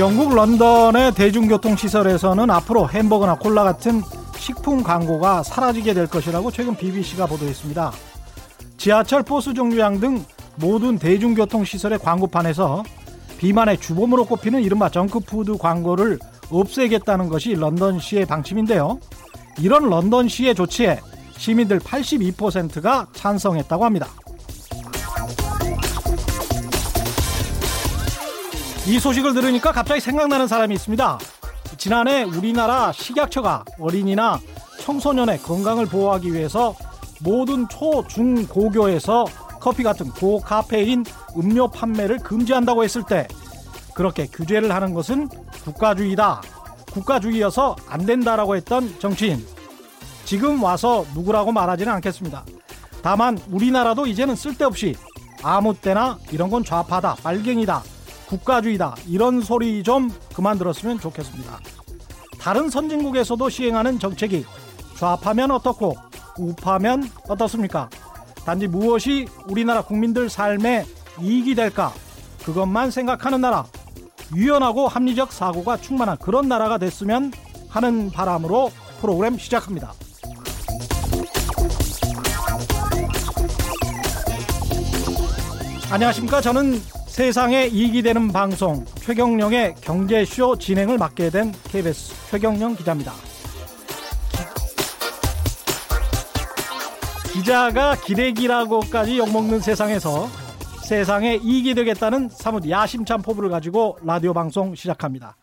영국 런던의 대중교통시설에서는 앞으로 햄버거나 콜라 같은 식품 광고가 사라지게 될 것이라고 최근 BBC가 보도했습니다. 지하철, 버스 정류장 등 모든 대중교통시설의 광고판에서 비만의 주범으로 꼽히는 이른바 정크푸드 광고를 없애겠다는 것이 런던시의 방침인데요. 이런 런던시의 조치에 시민들 82%가 찬성했다고 합니다. 이 소식을 들으니까 갑자기 생각나는 사람이 있습니다. 지난해 우리나라 식약처가 어린이나 청소년의 건강을 보호하기 위해서 모든 초, 중, 고교에서 커피 같은 고카페인 음료 판매를 금지한다고 했을 때 그렇게 규제를 하는 것은 국가주의다. 국가주의여서 안 된다라고 했던 정치인. 지금 와서 누구라고 말하지는 않겠습니다. 다만 우리나라도 이제는 쓸데없이 아무 때나 이런 건 좌파다, 빨갱이다, 국가주의다 이런 소리 좀 그만 들었으면 좋겠습니다. 다른 선진국에서도 시행하는 정책이 좌파면 어떻고 우파면 어떻습니까? 단지 무엇이 우리나라 국민들 삶에 이익이 될까 그것만 생각하는 나라 유연하고 합리적 사고가 충만한 그런 나라가 됐으면 하는 바람으로 프로그램 시작합니다. 안녕하십니까. 저는 세상에 이익이 되는 방송 최경령의 경제쇼 진행을 맡게 된 KBS 최경령 기자입니다. 기자가 기레기라고까지 욕먹는 세상에서 세상에 이익이 되겠다는 사뭇 야심찬 포부를 가지고 라디오 방송 시작합니다.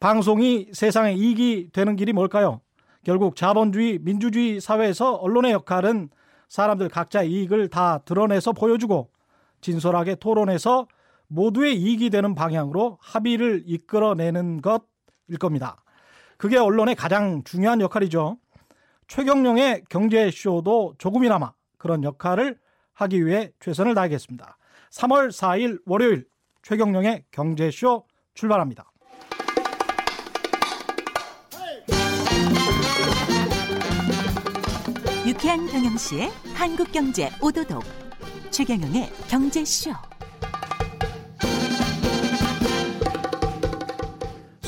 방송이 세상에 이익이 되는 길이 뭘까요? 결국 자본주의, 민주주의 사회에서 언론의 역할은 사람들 각자의 이익을 다 드러내서 보여주고 진솔하게 토론해서 모두의 이익이 되는 방향으로 합의를 이끌어내는 것일 겁니다. 그게 언론의 가장 중요한 역할이죠. 최경령의 경제쇼도 조금이나마 그런 역할을 하기 위해 최선을 다하겠습니다. 3월 4일 월요일 최경령의 경제쇼 출발합니다. 유쾌한 경영시의 한국경제 오도독 최경영의 경제쇼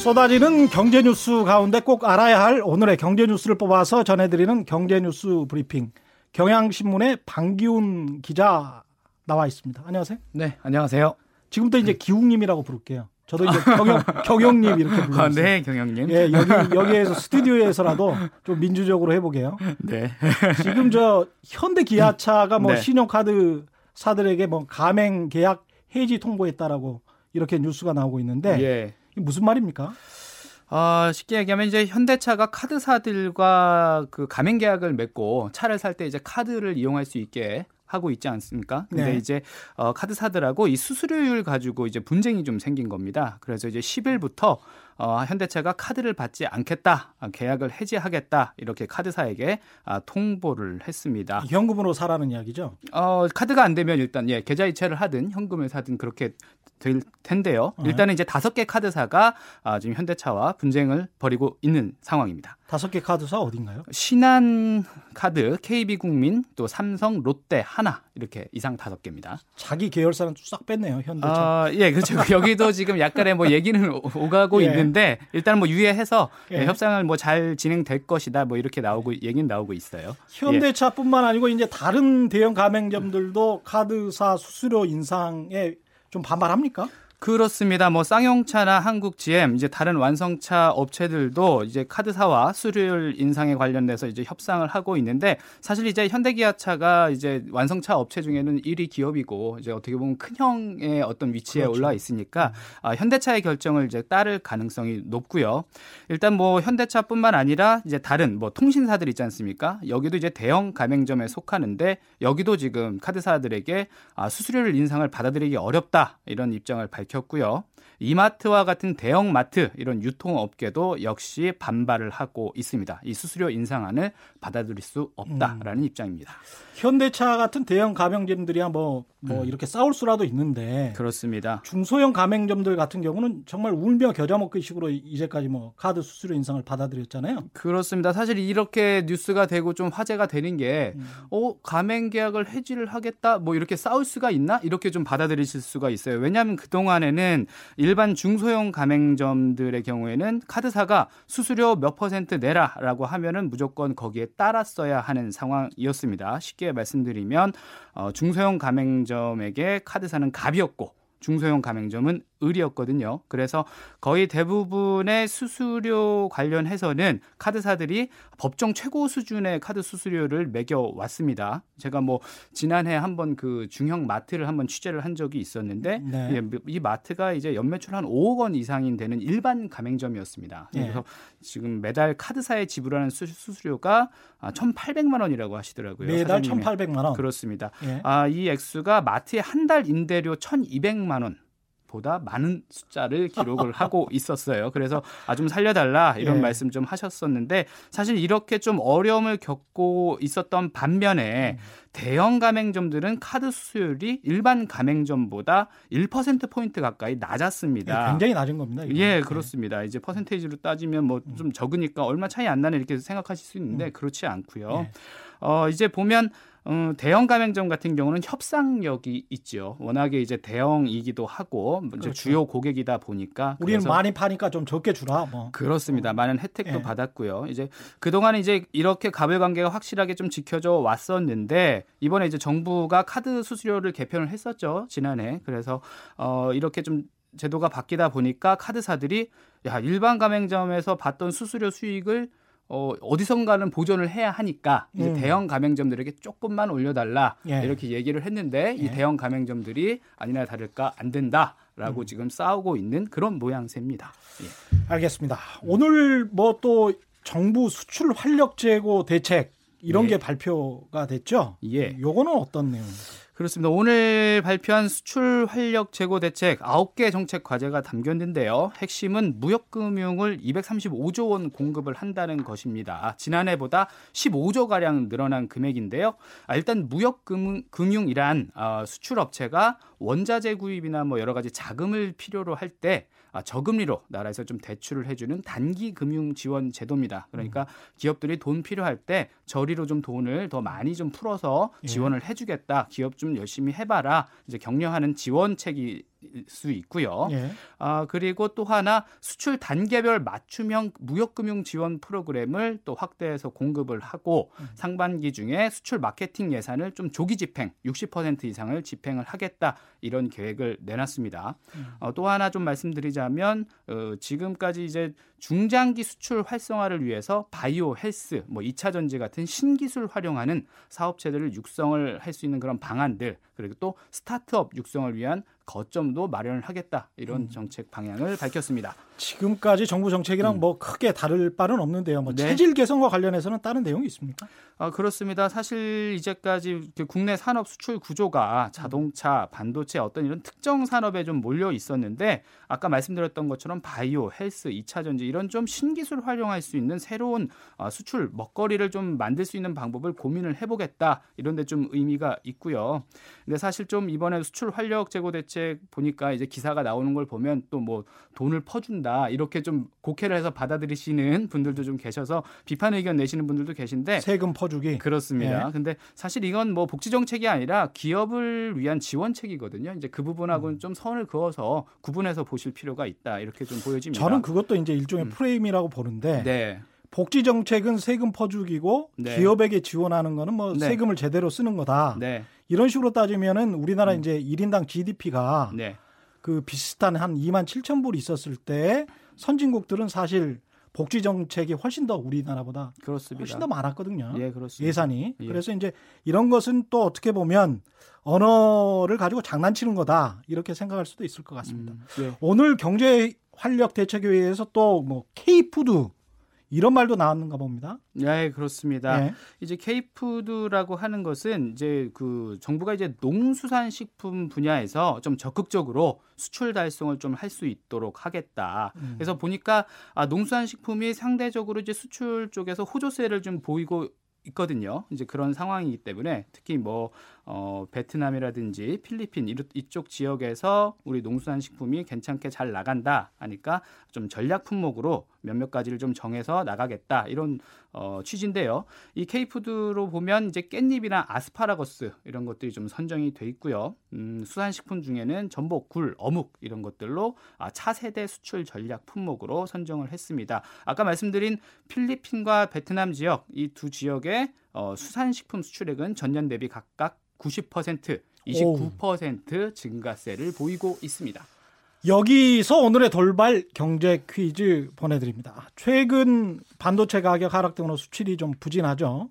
쏟아지는 경제 뉴스 가운데 꼭 알아야 할 오늘의 경제 뉴스를 뽑아서 전해드리는 경제 뉴스 브리핑 경향신문의 방기훈 기자 나와 있습니다. 안녕하세요. 네, 안녕하세요. 지금부터 이제 기웅님이라고 부를게요. 저도 이제 경영 경영님 이렇게 불러요. 아, 네, 경영님. 예, 여기 여기에서 스튜디오에서라도 좀 민주적으로 해보게요. 네. 지금 저 현대 기아차가 뭐 네. 신용카드 사들에게 뭐 가맹 계약 해지 통보했다라고 이렇게 뉴스가 나오고 있는데 예. 무슨 말입니까? 어, 쉽게 얘기하면 이제 현대차가 카드사들과 그 가맹 계약을 맺고 차를 살 때 이제 카드를 이용할 수 있게 하고 있지 않습니까? 근데 네. 이제 어, 카드사들하고 이 수수료율 가지고 이제 분쟁이 좀 생긴 겁니다. 그래서 이제 10일부터 어, 현대차가 카드를 받지 않겠다, 아, 계약을 해지하겠다 이렇게 카드사에게 아, 통보를 했습니다. 현금으로 사라는 이야기죠. 어, 카드가 안 되면 일단 예, 계좌 이체를 하든 현금을 사든 그렇게 될 텐데요. 네. 일단은 이제 다섯 개 카드사가 아, 지금 현대차와 분쟁을 벌이고 있는 상황입니다. 다섯 개 카드사 어딘가요? 신한 카드, KB국민, 또 삼성, 롯데, 하나 이렇게 이상 다섯 개입니다. 자기 계열사는 싹 뺐네요. 현대차. 아, 예, 그렇죠. 여기도 지금 약간의 뭐 얘기는 오- 오가고 예. 있는데 일단 뭐 유예해서 예. 협상을 뭐 잘 진행될 것이다 뭐 이렇게 나오고 얘기는 나오고 있어요. 현대차뿐만 아니고 이제 다른 대형 가맹점들도 카드사 수수료 인상에 좀 반발합니까? 그렇습니다. 뭐 쌍용차나 한국 GM 이제 다른 완성차 업체들도 이제 카드사와 수수료율 인상에 관련돼서 이제 협상을 하고 있는데 사실 이제 현대기아차가 이제 완성차 업체 중에는 1위 기업이고 이제 어떻게 보면 큰 형의 어떤 위치에 그렇죠. 올라 있으니까 아, 현대차의 결정을 이제 따를 가능성이 높고요. 일단 뭐 현대차뿐만 아니라 이제 다른 뭐 통신사들 있지 않습니까? 여기도 이제 대형 가맹점에 속하는데 여기도 지금 카드사들에게 아, 수수료를 인상을 받아들이기 어렵다 이런 입장을 밝혔 고요. 이마트와 같은 대형 마트 이런 유통업계도 역시 반발을 하고 있습니다. 이 수수료 인상안을 받아들일 수 없다라는 입장입니다. 현대차 같은 대형 가맹점들이야 뭐, 뭐 이렇게 싸울 수라도 있는데 그렇습니다. 중소형 가맹점들 같은 경우는 정말 울며 겨자 먹기 식으로 이제까지 뭐 카드 수수료 인상을 받아들였잖아요. 그렇습니다. 사실 이렇게 뉴스가 되고 좀 화제가 되는 게, 음. 어, 가맹 계약을 해지를 하겠다, 뭐 이렇게 싸울 수가 있나? 이렇게 좀 받아들이실 수가 있어요. 왜냐하면 그 동안에는 일반 중소형 가맹점들의 경우에는 카드사가 수수료 몇 퍼센트 내라라고 하면은 무조건 거기에 따랐어야 하는 상황이었습니다. 쉽게 말씀드리면 어, 중소형 가맹점에게 카드사는 갑이었고 중소형 가맹점은 을이었거든요. 그래서 거의 대부분의 수수료 관련해서는 카드사들이 법정 최고 수준의 카드 수수료를 매겨 왔습니다. 제가 뭐 지난해 한번 그 중형 마트를 한번 취재를 한 적이 있었는데 네. 예, 이 마트가 이제 연매출 한 5억 원 이상인 되는 일반 가맹점이었습니다. 네. 그래서 지금 매달 카드사에 지불하는 수, 수수료가 1,800만 원이라고 하시더라고요. 매달 사장님이. 1,800만 원. 그렇습니다. 네. 아, 이 액수가 마트의 한 달 임대료 1,200만 원 보다 많은 숫자를 기록을 하고 있었어요. 그래서 아 좀 살려달라 이런 예. 말씀 좀 하셨었는데 사실 이렇게 좀 어려움을 겪고 있었던 반면에 음. 대형 가맹점들은 카드 수수율이 일반 가맹점보다 1% 포인트 가까이 낮았습니다. 예, 굉장히 낮은 겁니다. 이건. 예, 그렇습니다. 이제 퍼센테이지로 따지면 뭐좀 음. 적으니까 얼마 차이 안 나는 이렇게 생각하실 수 있는데 음. 그렇지 않고요. 예. 어, 이제 보면 음, 대형 가맹점 같은 경우는 협상력이 있죠. 워낙에 이제 대형이기도 하고 그렇죠. 주요 고객이다 보니까 우리는 많이 파니까 좀 적게 주라. 뭐. 그렇습니다. 많은 혜택도 예. 받았고요. 이제 그동안 이제 이렇게 가불 관계가 확실하게 좀 지켜져 왔었는데 이번에 이제 정부가 카드 수수료를 개편을 했었죠. 지난해. 그래서 어 이렇게 좀 제도가 바뀌다 보니까 카드사들이 야 일반 가맹점에서 받던 수수료 수익을 어, 어디선가는 보존을 해야 하니까 이제 음. 대형 가맹점들에게 조금만 올려달라 예. 이렇게 얘기를 했는데 예. 이 대형 가맹점들이 아니나 다를까 안 된다라고 음. 지금 싸우고 있는 그런 모양새입니다. 예. 알겠습니다. 오늘 뭐 또 정부 수출 활력 제고 대책 이런 예. 게 발표가 됐죠? 예. 요거는 어떤 내용입니까? 그렇습니다. 오늘 발표한 수출 활력 제고 대책 9개 정책 과제가 담겼는데요. 핵심은 무역금융을 235조 원 공급을 한다는 것입니다. 지난해보다 15조 가량 늘어난 금액인데요. 아, 일단 무역금융이란 어, 수출 업체가 원자재 구입이나 뭐 여러 가지 자금을 필요로 할때 아, 저금리로 나라에서 좀 대출을 해주는 단기 금융 지원 제도입니다. 그러니까 음. 기업들이 돈 필요할 때 저리로 좀 돈을 더 많이 좀 풀어서 예. 지원을 해주겠다. 기업 좀 열심히 해봐라. 이제 격려하는 지원책이 수 있고요. 예. 아, 그리고 또 하나 수출 단계별 맞춤형 무역금융 지원 프로그램을 또 확대해서 공급을 하고 음. 상반기 중에 수출 마케팅 예산을 좀 조기 집행 60% 이상을 집행을 하겠다 이런 계획을 내놨습니다. 음. 어, 또 하나 좀 말씀드리자면 어, 지금까지 이제 중장기 수출 활성화를 위해서 바이오 헬스, 뭐 2차 전지 같은 신기술 활용하는 사업체들을 육성을 할 수 있는 그런 방안들 그리고 또 스타트업 육성을 위한 거점도 마련을 하겠다 이런 음. 정책 방향을 밝혔습니다. 지금까지 정부 정책이랑 음. 뭐 크게 다를 바는 없는데요. 뭐 네. 체질 개선과 관련해서는 다른 내용이 있습니까? 아, 그렇습니다. 사실 이제까지 국내 산업 수출 구조가 자동차, 반도체 어떤 이런 특정 산업에 좀 몰려 있었는데 아까 말씀드렸던 것처럼 바이오, 헬스, 2차 전지 이런 좀 신기술 활용할 수 있는 새로운 아, 수출 먹거리를 좀 만들 수 있는 방법을 고민을 해보겠다 이런 데 좀 의미가 있고요. 근데 사실 좀 이번에 수출 활력 제고 대책 보니까 이제 기사가 나오는 걸 보면 또 뭐 돈을 퍼준다 이렇게 좀 곡해를 해서 받아들이시는 분들도 좀 계셔서 비판 의견 내시는 분들도 계신데 세금 퍼주기 그렇습니다. 예. 근데 사실 이건 뭐 복지 정책이 아니라 기업을 위한 지원책이거든요. 이제 그 부분하고는 음. 좀 선을 그어서 구분해서 보실 필요가 있다 이렇게 좀 보여집니다. 저는 그것도 이제 일종의 음. 프레임이라고 보는데 네. 복지 정책은 세금 퍼주기고 네. 기업에게 지원하는 거는 뭐 네. 세금을 제대로 쓰는 거다. 네. 이런 식으로 따지면은 우리나라 음. 이제 1인당 GDP가 네. 그 비슷한 한 2만 7천 불 있었을 때 선진국들은 사실 복지 정책이 훨씬 더 우리나라보다 그렇습니다. 훨씬 더 많았거든요. 예, 그렇습니다. 예산이. 예. 그래서 이제 이런 것은 또 어떻게 보면 언어를 가지고 장난치는 거다 이렇게 생각할 수도 있을 것 같습니다. 음, 예. 오늘 경제 활력 대책회의에서 또 뭐 K푸드 이런 말도 나왔는가 봅니다. 네, 그렇습니다. 네. 이제 K푸드라고 하는 것은 이제 그 정부가 이제 농수산식품 분야에서 좀 적극적으로 수출 달성을 좀 할 수 있도록 하겠다. 음. 그래서 보니까 아, 농수산식품이 상대적으로 이제 수출 쪽에서 호조세를 좀 보이고 있거든요. 이제 그런 상황이기 때문에 특히 뭐 어, 베트남이라든지 필리핀 이쪽 지역에서 우리 농수산 식품이 괜찮게 잘 나간다 하니까 좀 전략 품목으로 몇몇 가지를 좀 정해서 나가겠다 이런 어, 취지인데요. 이 K푸드로 보면 이제 깻잎이나 아스파라거스 이런 것들이 좀 선정이 돼 있고요. 음, 수산식품 중에는 전복, 굴, 어묵 이런 것들로 아, 차세대 수출 전략 품목으로 선정을 했습니다. 아까 말씀드린 필리핀과 베트남 지역 이 두 지역의 어, 수산식품 수출액은 전년 대비 각각 90%, 29% 증가세를 보이고 있습니다. 여기서 오늘의 돌발 경제 퀴즈 보내드립니다. 최근 반도체 가격 하락 등으로 수출이 좀 부진하죠.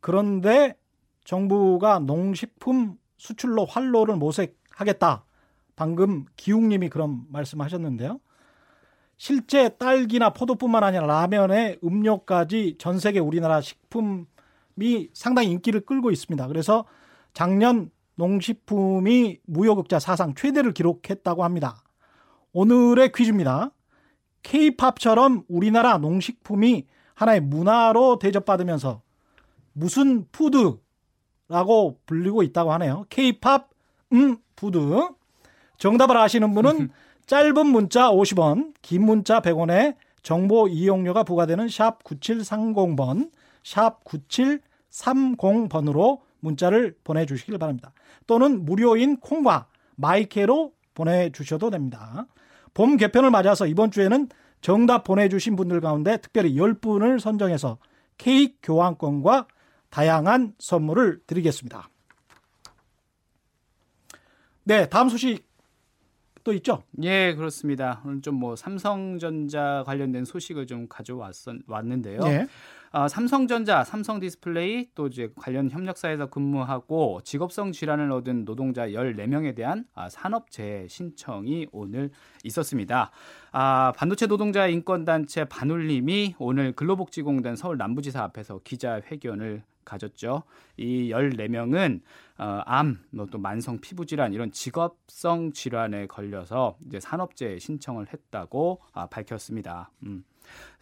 그런데 정부가 농식품 수출로 활로를 모색하겠다. 방금 기웅님이 그런 말씀하셨는데요. 실제 딸기나 포도뿐만 아니라 라면에 음료까지 전 세계 우리나라 식품이 상당히 인기를 끌고 있습니다. 그래서 작년 농식품이 무역흑자 사상 최대를 기록했다고 합니다. 오늘의 퀴즈입니다. 케이팝처럼 우리나라 농식품이 하나의 문화로 대접받으면서 무슨 food라고 불리고 있다고 하네요. 케이팝 음 food. 정답을 아시는 분은 짧은 문자 50원, 긴 문자 100원에 정보 이용료가 부과되는 샵 9730번, 샵 9730 번으로 문자를 보내주시길 바랍니다. 또는 무료인 콩과 마이케로 보내주셔도 됩니다. 봄 개편을 맞아서 이번 주에는 정답 보내주신 분들 가운데 특별히 10분을 선정해서 케이크 교환권과 다양한 선물을 드리겠습니다. 네, 다음 소식 또 있죠? 예, 그렇습니다. 오늘 좀 뭐 삼성전자 관련된 소식을 좀 가져왔었는데요. 예. 어, 삼성전자, 삼성디스플레이 또 이제 관련 협력사에서 근무하고 직업성 질환을 얻은 노동자 14명에 대한 아, 산업재해 신청이 오늘 있었습니다. 아, 반도체 노동자 인권단체 반울림이 오늘 근로복지공단 서울 남부지사 앞에서 기자회견을 가졌죠. 이 14명은 어, 암, 뭐또 만성 피부 질환 이런 직업성 질환에 걸려서 이제 산업재해 신청을 했다고 아, 밝혔습니다. 음.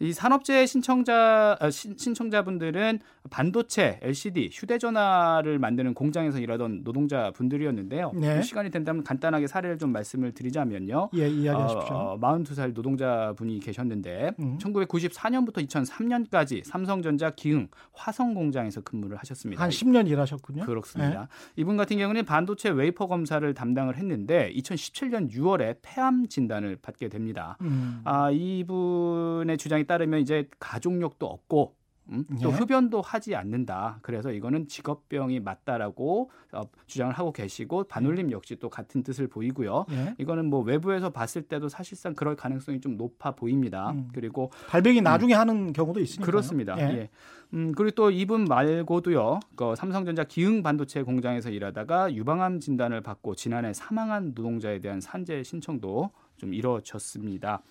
이 산업재해 신청자 어, 신청자분들은 반도체, LCD, 휴대전화를 만드는 공장에서 일하던 노동자 분들이었는데요. 네. 시간이 된다면 간단하게 사례를 좀 말씀을 드리자면요. 예, 이야기하십시오. 어, 42살 노동자 분이 계셨는데 음. 1994년부터 2003년까지 삼성전자 기흥 화성 공장에서 근무를 하셨습니다. 한 10년 일하셨군요. 그렇습니다. 네. 이분 같은 경우는 반도체 웨이퍼 검사를 담당을 했는데 2017년 6월에 폐암 진단을 받게 됩니다. 음. 아, 이분의 주장에 따르면 이제 가족력도 없고 음? 또 예? 흡연도 하지 않는다. 그래서 이거는 직업병이 맞다라고 어, 주장을 하고 계시고 반올림 역시 또 같은 뜻을 보이고요. 예? 이거는 뭐 외부에서 봤을 때도 사실상 그럴 가능성이 좀 높아 보입니다. 음. 그리고 발병이 음. 나중에 음. 하는 경우도 있으니까 그렇습니다. 예. 예. 음, 그리고 또 이분 말고도요. 그 삼성전자 기흥 반도체 공장에서 일하다가 유방암 진단을 받고 지난해 사망한 노동자에 대한 산재 신청도 좀 이뤄졌습니다.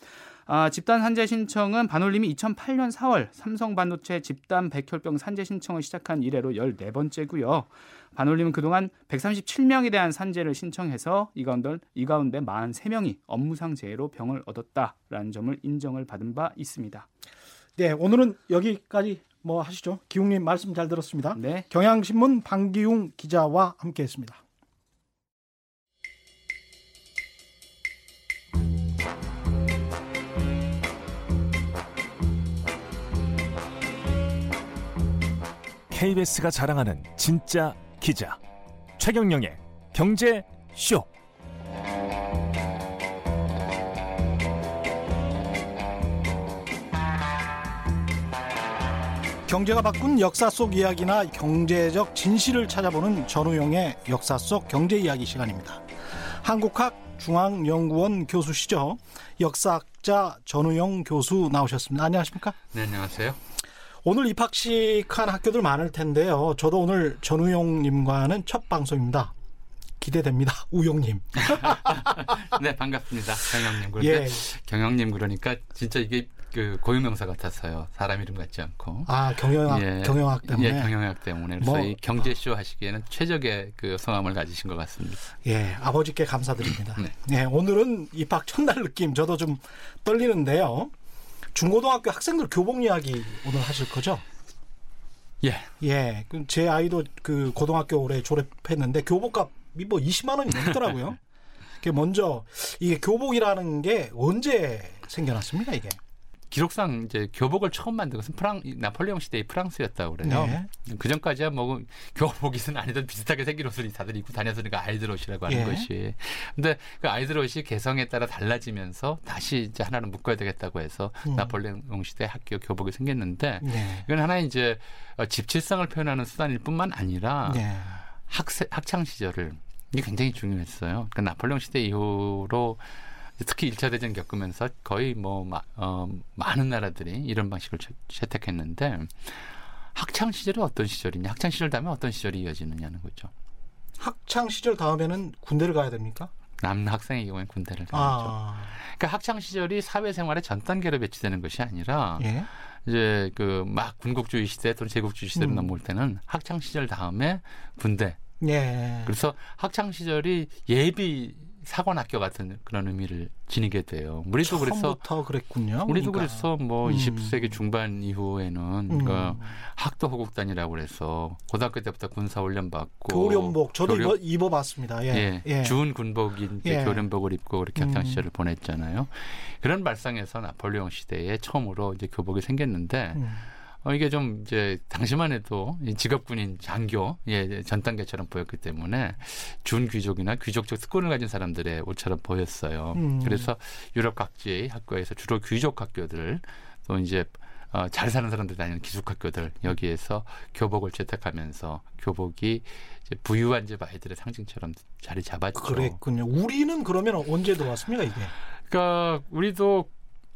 아, 집단 산재 신청은 반올림이 2008년 4월 삼성 반도체 집단 백혈병 산재 신청을 시작한 이래로 14번째고요. 반올림은 그동안 137명에 대한 산재를 신청해서 이 가운데, 이 가운데 43명이 업무상 재해로 병을 얻었다라는 점을 인정을 받은 바 있습니다. 네, 오늘은 여기까지 뭐 하시죠. 기웅님 말씀 잘 들었습니다. 네. 경향신문 방기웅 기자와 함께했습니다. KBS가 자랑하는 진짜 기자 최경영의 경제 쇼. 경제가 바꾼 역사 속 이야기나 경제적 진실을 찾아보는 전우용의 역사 속 경제 이야기 시간입니다. 한국학 중앙연구원 교수시죠. 역사학자 전우용 교수 나오셨습니다. 안녕하십니까? 네, 안녕하세요. 오늘 입학식한 학교들 많을 텐데요. 저도 오늘 전우용님과는 첫 방송입니다. 기대됩니다. 우용님. 네, 반갑습니다. 경영님. 그런데 예. 경영님 그러니까 진짜 이게 그 고유명사 같았어요. 사람 이름 같지 않고. 아 경영학 예, 경영학 때문에. 예, 경영학 때문에. 그래서 뭐, 이 경제쇼 하시기에는 최적의 그 성함을 가지신 것 같습니다. 예, 아버지께 감사드립니다. 네. 예, 오늘은 입학 첫날 느낌 저도 좀 떨리는데요. 중고등학교 학생들 교복 이야기 오늘 하실 거죠? 예. 예. 제 아이도 그 고등학교 올해 졸업했는데 교복값이 뭐 20만 원이 넘더라고요. 그 먼저 이게 교복이라는 게 언제 생겨났습니까 이게? 기록상 이제 교복을 처음 만든 것은 프랑 나폴레옹 시대의 프랑스였다고 그래요. 네. 그 전까지야 뭐 교복이든 아니든 비슷하게 생긴 옷을 다들 입고 다녔으니까 아이들 옷이라고 하는 예. 것이. 근데 그 아이들 옷이 개성에 따라 달라지면서 다시 이제 하나는 묶어야 되겠다고 해서 음. 나폴레옹 시대 학교 교복이 생겼는데 네. 이건 하나의 이제 어, 집필성을 표현하는 수단일 뿐만 아니라 네. 학생 학창 시절을 이게 굉장히 중요했어요. 그 나폴레옹 시대 이후로 특히 1차 대전 겪으면서 거의 뭐 마, 어, 많은 나라들이 이런 방식을 채, 채택했는데 학창 시절이 어떤 시절이냐? 학창 시절 다음에 어떤 시절이 이어지느냐는 거죠. 학창 시절 다음에는 군대를 가야 됩니까? 남 학생의 경우엔 군대를 가죠. 아. 그러니까 학창 시절이 사회생활의 전 단계로 배치되는 것이 아니라 예. 이제 그 막 군국주의 시대 또는 제국주의 시대로 음. 넘어올 때는 학창 시절 다음에 군대 예. 그래서 학창 시절이 예비 사관 학교 같은 그런 의미를 지니게 돼요. 우리도 그래서 그랬군요. 우리도 그러니까. 그래서 뭐 음. 20세기 중반 이후에는 음. 그 학도 호국단이라고 그래서 고등학교 때부터 군사 훈련 받고 교련복 저도 교련- 입어, 입어봤습니다. 예. 예, 예. 주은 군복인 예. 교련복을 입고 그렇게 학창 음. 시절을 보냈잖아요. 그런 발상에서 나폴레옹 시대에 처음으로 이제 교복이 생겼는데 음. 어, 이게 좀 이제 당시만 해도 이 직업군인 장교 예, 전 단계처럼 보였기 때문에 준 귀족이나 귀족적 특권을 가진 사람들의 옷처럼 보였어요. 음. 그래서 유럽 각지의 학교에서 주로 귀족 학교들 또 이제 어, 잘 사는 사람들 다니는 기숙학교들 여기에서 교복을 채택하면서 교복이 이제 부유한 집 아이들의 상징처럼 자리 잡았죠. 그랬군요. 우리는 그러면 언제 들어왔습니까 이게? 그러니까 우리도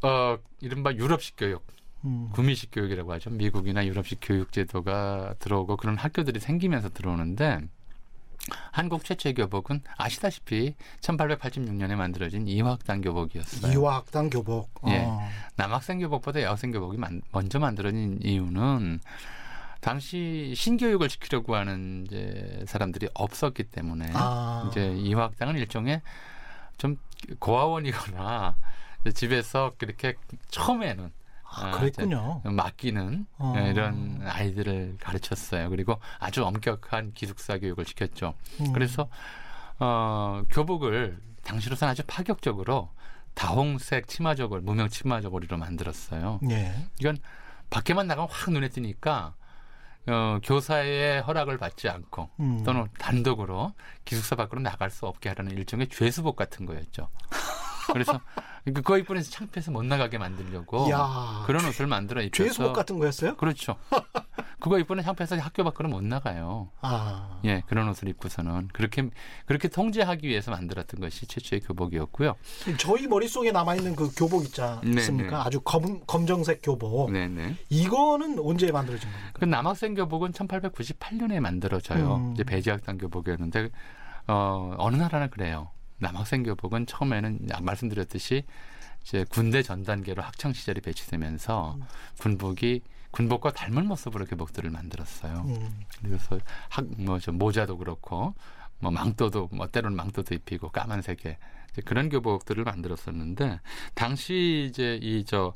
어 이른바 유럽식 교육 음. 구미식 교육이라고 하죠. 미국이나 유럽식 교육 제도가 들어오고 그런 학교들이 생기면서 들어오는데 한국 최초의 교복은 아시다시피 1886년에 만들어진 이화학당 교복이었어요. 이화학당 교복. 예. 어. 남학생 교복보다 여학생 교복이 만- 먼저 만들어진 이유는 당시 신교육을 시키려고 하는 이제 사람들이 없었기 때문에 아. 이제 이화학당은 일종의 좀 고아원이거나 집에서 그렇게 처음에는 아, 아, 그랬군요. 맡기는 어. 예, 이런 아이들을 가르쳤어요. 그리고 아주 엄격한 기숙사 교육을 시켰죠. 음. 그래서 어, 교복을 당시로서는 아주 파격적으로 다홍색 치마 저고리, 무명 치마 저고리로 만들었어요. 예. 이건 밖에만 나가면 확 눈에 띄니까 어, 교사의 허락을 받지 않고 음. 또는 단독으로 기숙사 밖으로 나갈 수 없게 하라는 일종의 죄수복 같은 거였죠. 그래서 그거 입고해서 창피해서 못 나가게 만들려고 야. 그런 옷을 만들어 입혀서 죄수복 같은 거였어요? 그렇죠. 그거 입고는 창피해서 학교 밖으로 못 나가요. 아. 예, 그런 옷을 입고서는 그렇게 그렇게 통제하기 위해서 만들었던 것이 최초의 교복이었고요. 저희 머릿속에 남아 있는 그 교복 있지 않습니까? 네, 네. 아주 검 검정색 교복. 네, 네. 이거는 언제 만들어진 겁니까? 그 남학생 교복은 1898년에 만들어져요. 음. 이제 배지학당 교복이었는데 어, 어느 나라나 그래요. 남학생 교복은 처음에는 약 말씀드렸듯이 이제 군대 전 단계로 학창 시절이 배치되면서 음. 군복이 군복과 닮은 모습으로 교복들을 만들었어요. 음. 그래서 학뭐저 모자도 그렇고 뭐 망토도 뭐 때로는 망토도 입히고 까만색의 이제 그런 교복들을 만들었었는데 당시 이제 이 저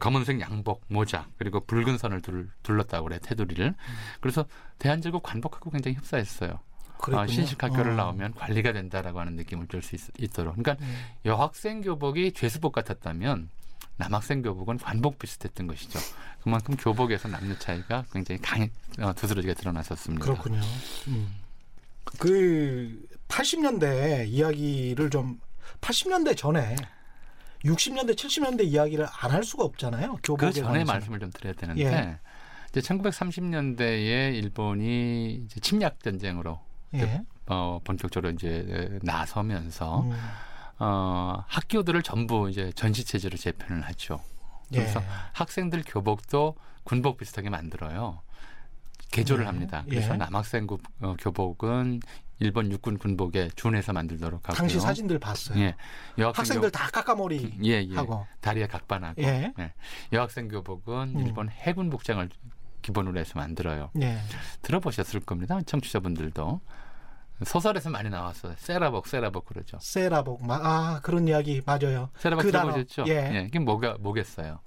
검은색 양복 모자 그리고 붉은 선을 둘, 둘렀다고 그래 테두리를 그래서 대한제국 관복하고 굉장히 흡사했어요. 어, 신식 학교를 어. 나오면 관리가 된다라고 하는 느낌을 줄 수 있도록. 그러니까 음. 여학생 교복이 죄수복 같았다면 남학생 교복은 관복 비슷했던 것이죠. 그만큼 교복에서 남녀 차이가 굉장히 강해 어, 두드러지게 드러났었습니다. 그렇군요. 음. 그 80년대 이야기를 좀 80년대 전에 60년대 70년대 이야기를 안 할 수가 없잖아요. 교복에 그 전에 관해서는. 말씀을 좀 드려야 되는데 예. 이제 1930년대에 일본이 이제 침략 전쟁으로 예. 어, 본격적으로 이제 나서면서 음. 어, 학교들을 전부 이제 전시 체제로 재편을 하죠. 그래서 예. 학생들 교복도 군복 비슷하게 만들어요. 개조를 네. 합니다. 그래서 예. 남학생 구- 어, 교복은 일본 육군 군복에 준해서 만들도록 하고요. 당시 사진들 봤어요. 예. 여학생 학생들 다 까까머리 교... 예, 예. 하고. 다리에 각반하고 예. 예. 여학생 교복은 음. 일본 해군 복장을 기본으로 해서 만들어요. 예. 들어보셨을 겁니다. 청취자분들도 소설에서 많이 나왔어요. 세라복, 세라복 그러죠. 세라복 마- 아 그런 이야기 맞아요. 세라복 그 단어. 들어보셨죠? 예. 이게 뭐가 뭐겠어요?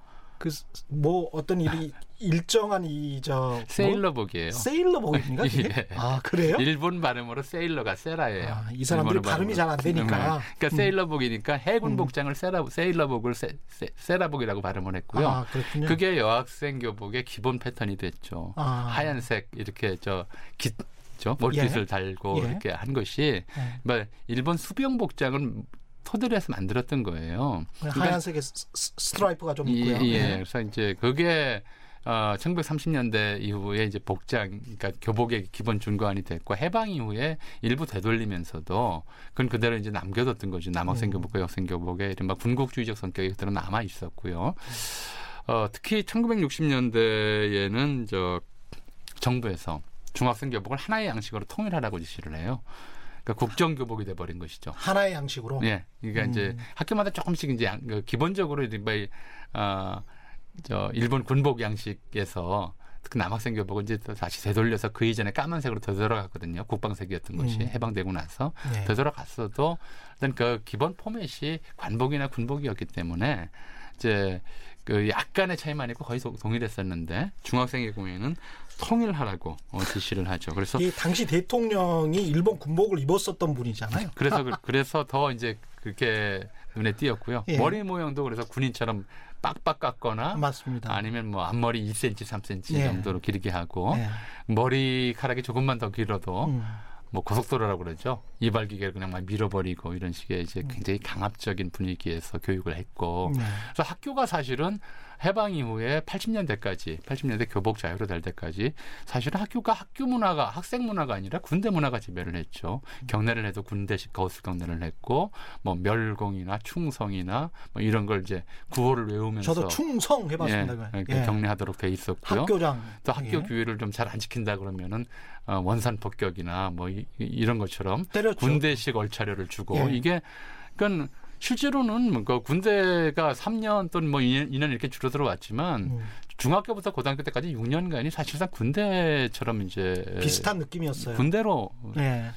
그 뭐 어떤 일이 일정한 이저 세일러복이에요. 세일러복입니까? 예. 아 그래요? 일본 발음으로 세일러가 세라예요. 아, 이 사람들이 발음이 잘 안 되니까. 발음으로. 그러니까 음. 세일러복이니까 해군 복장을 세라 세일러복을 세, 세, 라복이라고 발음을 했고요. 아 그렇군요. 그게 여학생 교복의 기본 패턴이 됐죠. 아. 하얀색 이렇게 저 깃, 저 몰빛을 예. 달고 예. 이렇게 한 것이 네. 뭐 일본 수병 복장을 토대로 해서 만들었던 거예요. 그러니까 하얀색의 스- 스트라이프가 좀 예, 있고요. 예. 네. 그래서 이제 그게 어, 1930년대 이후에 이제 복장, 그러니까 교복의 기본 준거안이 됐고 해방 이후에 일부 되돌리면서도 그건 그대로 이제 남겨뒀던 거죠. 남학생 음. 교복과 여학생 교복에 이른바 군국주의적 성격이 그대로 남아 있었고요. 어, 특히 1960년대에는 저 정부에서 중학생 교복을 하나의 양식으로 통일하라고 지시를 해요. 그러니까 국정 교복이 돼 버린 것이죠. 하나의 양식으로. 예. 그러니까 음. 이제 학교마다 조금씩 이제 양- 그 기본적으로 이제 뭐, 어, 저 일본 군복 양식에서 특히 남학생 교복은 이제 또 다시 되돌려서 그 이전에 까만색으로 되돌아갔거든요. 국방색이었던 것이 음. 해방되고 나서 네. 되돌아갔어도 일단 그 기본 포맷이 관복이나 군복이었기 때문에 이제 그 약간의 차이만 있고 거의 소- 동일했었는데 중학생의 경우에는 통일하라고 어, 지시를 하죠. 그래서 이 당시 대통령이 일본 군복을 입었었던 분이잖아요. 그래서 그- 그래서 더 이제 그렇게 눈에 띄었고요. 예. 머리 모양도 그래서 군인처럼 빡빡 깎거나 맞습니다. 아니면 뭐 앞머리 2cm, 3cm 예. 정도로 길게 하고 네. 머리카락이 조금만 더 길어도 음. 뭐 고속도로라고 그러죠. 이발기계를 그냥 막 밀어버리고 이런 식의 음. 이제 굉장히 강압적인 분위기에서 교육을 했고 네. 그래서 학교가 사실은 해방 이후에 80년대까지 80년대 교복 자유로 될 때까지 사실은 학교가 학교 문화가 학생 문화가 아니라 군대 문화가 지배를 했죠. 경례를 해도 군대식 거수 경례를 했고 뭐 멸공이나 충성이나 뭐 이런 걸 이제 구호를 외우면서 저도 충성 예, 해봤습니다. 그거. 그러니까 예. 경례하도록 돼 있었고요. 학교장. 또 학교 예. 규율을 좀 잘 안 지킨다 그러면은 어, 원산 폭격이나 뭐 이, 이런 것처럼 때렸죠. 군대식 얼차려를 주고 예. 이게 그러니까 실제로는 뭐그 군대가 3년 또는 뭐 2년, 2년 이렇게 줄어들어 왔지만 음. 중학교부터 고등학교 때까지 6년간이 사실상 군대처럼 이제 비슷한 느낌이었어요. 군대로 예.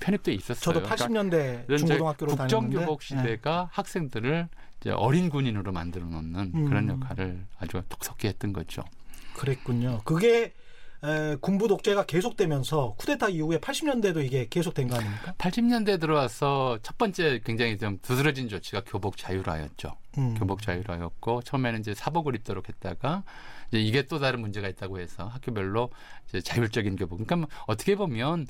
편입돼 있었어요. 저도 그러니까 80년대 이런 이제 중고등학교로 다녔는데 국정교복 예. 시대가 학생들을 이제 어린 군인으로 만들어 놓는 음. 그런 역할을 아주 톡톡히 했던 거죠. 그랬군요. 그게 에, 군부 독재가 계속되면서 쿠데타 이후에 80년대도 이게 계속된 거 아닙니까? 80년대 들어와서 첫 번째 굉장히 좀 두드러진 조치가 교복 자율화였죠. 음. 교복 자율화였고 처음에는 이제 사복을 입도록 했다가 이제 이게 또 다른 문제가 있다고 해서 학교별로 이제 자율적인 교복. 그러니까 뭐 어떻게 보면 어,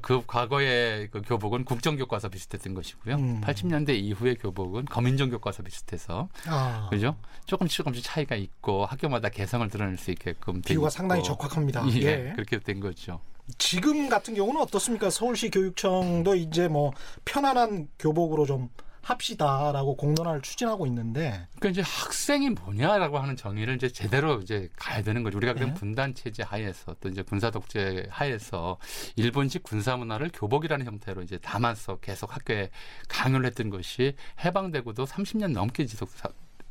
그 과거의 그 교복은 국정교과서 비슷했던 것이고요. 음. 80년대 이후의 교복은 검인정 교과서 비슷해서 아, 그죠? 조금씩 조금씩 차이가 있고 학교마다 개성을 드러낼 수 있게끔 돼 비유가. 상당히 적확합니다. 예, 예. 그렇게 된 거죠. 지금 같은 경우는 어떻습니까? 서울시 교육청도 이제 뭐 편안한 교복으로 좀 합시다라고 공론화를 추진하고 있는데 그러니까 이제 학생이 뭐냐라고 하는 정의를 이제 제대로 이제 가야 되는 거죠. 우리가 그냥 네. 분단 체제 하에서 또 이제 군사 독재 하에서 일본식 군사 문화를 교복이라는 형태로 이제 담아서 계속 학교에 강요를 했던 것이 해방되고도 30년 넘게 지속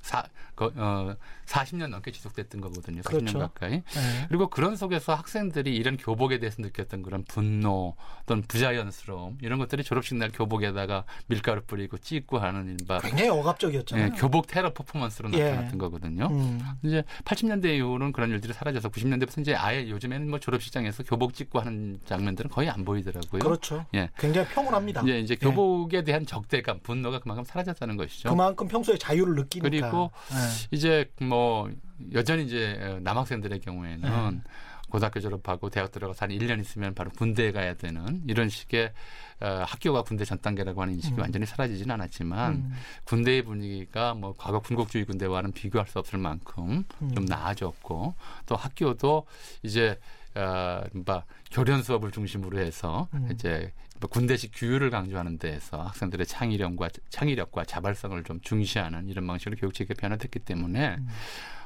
사, 사, 거, 어, 40년 넘게 지속됐던 거거든요. 40년 그렇죠. 가까이. 예. 그리고 그런 속에서 학생들이 이런 교복에 대해서 느꼈던 그런 분노 또는 부자연스러움 이런 것들이 졸업식 날 교복에다가 밀가루 뿌리고 찍고 하는 이른바 굉장히 억압적이었잖아요. 예, 교복 테러 퍼포먼스로 예. 나타났던 거거든요. 음. 이제 80년대 이후로는 그런 일들이 사라져서 90년대부터 이제 아예 요즘에는 뭐 졸업식장에서 교복 찍고 하는 장면들은 거의 안 보이더라고요. 그렇죠. 예. 굉장히 평온합니다. 이제 이제 교복에 대한 적대감, 분노가 그만큼 사라졌다는 것이죠. 그만큼 평소에 자유를 느끼니까. 그리고 예. 이제 뭐 여전히 이제 남학생들의 경우에는 네. 고등학교 졸업하고 대학 들어가서 한 1년 있으면 바로 군대에 가야 되는 이런 식의 어, 학교가 군대 전 단계라고 하는 인식이 음. 완전히 사라지진 않았지만 음. 군대의 분위기가 뭐 과거 군국주의 군대와는 비교할 수 없을 만큼 음. 좀 나아졌고 또 학교도 이제 어, 뭐 교련 수업을 중심으로 해서 음. 이제 뭐 군대식 규율을 강조하는 데에서 학생들의 창의력과 창의력과 자발성을 좀 중시하는 이런 방식으로 교육 체계가 변화됐기 때문에 음.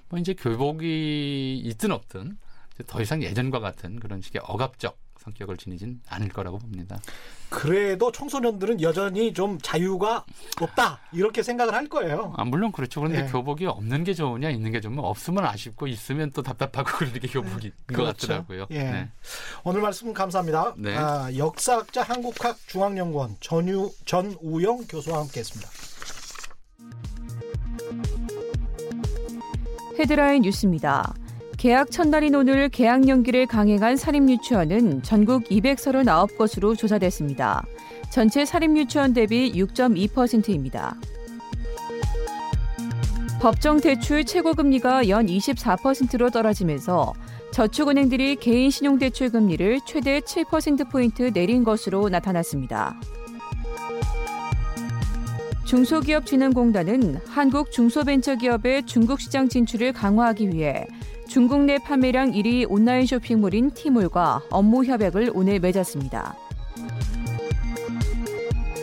뭐 이제 교복이 있든 없든 이제 더 이상 예전과 같은 그런 식의 억압적 성격을 지니진 않을 거라고 봅니다. 그래도 청소년들은 여전히 좀 자유가 없다 이렇게 생각을 할 거예요. 아, 물론 그렇죠. 그런데 예. 교복이 없는 게 좋으냐, 있는 게 좋으면 없으면 아쉽고 있으면 또 답답하고 그런 게 교복인 것 그렇죠. 같더라고요. 예. 네. 오늘 말씀 감사합니다. 네. 아, 역사학자 한국학 중앙연구원 전유 전우영 교수와 함께했습니다. 헤드라인 뉴스입니다. 계약 첫날인 오늘 계약 연기를 강행한 사립유치원은 전국 239곳으로 조사됐습니다. 전체 사립유치원 대비 6.2%입니다. 법정 대출 최고 금리가 연 24%로 떨어지면서 저축은행들이 개인 신용대출 금리를 최대 7%포인트 내린 것으로 나타났습니다. 중소기업진흥공단은 한국 중소벤처기업의 중국 시장 진출을 강화하기 위해 중국 내 판매량 1위 온라인 쇼핑몰인 티몰과 업무 협약을 오늘 맺었습니다.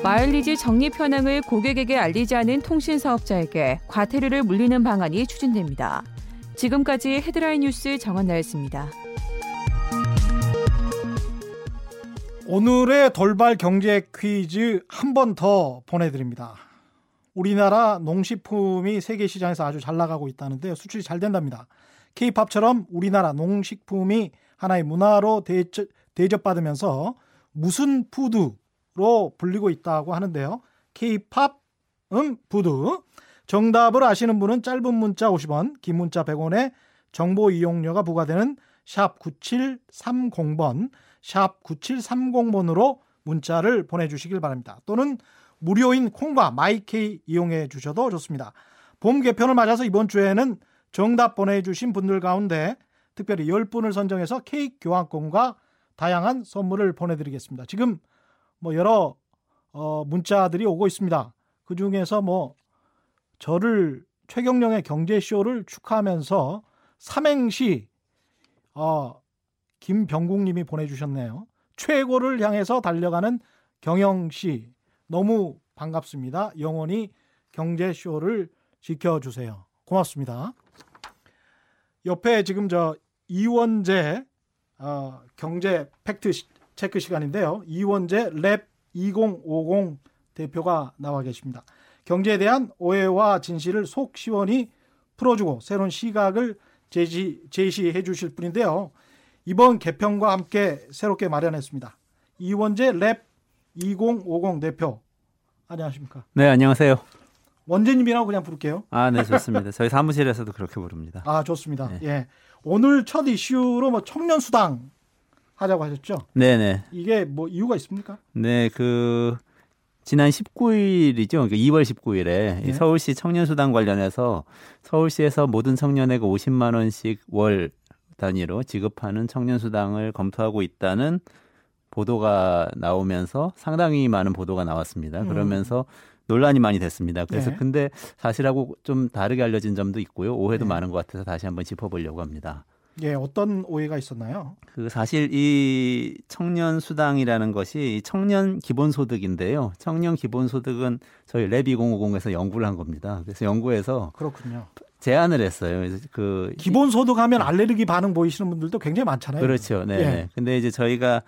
마일리지 적립 현황을 고객에게 알리지 않은 통신 사업자에게 과태료를 물리는 방안이 추진됩니다. 지금까지 헤드라인 뉴스 정한나였습니다. 오늘의 돌발 경제 퀴즈 한 번 더 보내드립니다. 우리나라 농식품이 세계 시장에서 아주 잘 나가고 있다는데 수출이 잘 된답니다. 케이팝처럼 우리나라 농식품이 하나의 문화로 대접, 대접받으면서 무슨 푸드로 불리고 있다고 하는데요. 케이팝 음 푸드. 정답을 아시는 분은 짧은 문자 50원, 긴 문자 100원에 정보 이용료가 부과되는 샵 9730번, 샵 9730번으로 문자를 보내주시길 바랍니다. 또는 무료인 콩과 마이케이 이용해 주셔도 좋습니다. 봄 개편을 맞아서 이번 주에는 정답 보내주신 분들 가운데 특별히 10분을 선정해서 케이크 교환권과 다양한 선물을 보내드리겠습니다. 지금 뭐 여러 어, 문자들이 오고 있습니다. 그 중에서 뭐 저를 최경령의 경제쇼를 축하하면서 삼행시 어, 김병국님이 보내주셨네요. 최고를 향해서 달려가는 경영씨 너무 반갑습니다. 영원히 경제쇼를 지켜주세요. 고맙습니다. 옆에 지금 저 이원재 어, 경제 팩트 시, 체크 시간인데요. 이원재 랩 2050 대표가 나와 계십니다. 경제에 대한 오해와 진실을 속 시원히 풀어주고 새로운 시각을 제시, 제시해 주실 분인데요. 이번 개편과 함께 새롭게 마련했습니다. 이원재 랩 2050 대표 안녕하십니까? 네, 안녕하세요. 원재님이라고 그냥 부를게요. 아, 네, 좋습니다. 저희 사무실에서도 그렇게 부릅니다. 아, 좋습니다. 네. 예. 오늘 첫 이슈로 뭐 청년 수당 하자고 하셨죠? 네, 네. 이게 뭐 이유가 있습니까? 네, 그 지난 19일이죠. 그러니까 2월 19일에 네. 서울시 청년 수당 관련해서 서울시에서 모든 청년에게 50만 원씩 월 단위로 지급하는 청년 수당을 검토하고 있다는 보도가 나오면서 상당히 많은 보도가 나왔습니다. 음. 그러면서 논란이 많이 됐습니다. 그래서 네. 근데 사실하고 좀 다르게 알려진 점도 있고요. 오해도 네. 많은 것 같아서 다시 한번 짚어보려고 합니다. 예, 어떤 오해가 있었나요? 그 사실 이 청년 수당이라는 것이 청년 기본소득인데요. 청년 기본소득은 저희 랩 2050에서 연구를 한 겁니다. 그래서 연구에서 그렇군요. 제안을 했어요. 그 기본소득 하면 알레르기 반응 보이시는 분들도 굉장히 많잖아요. 그렇죠. 네. 예. 네. 근데 이제 저희가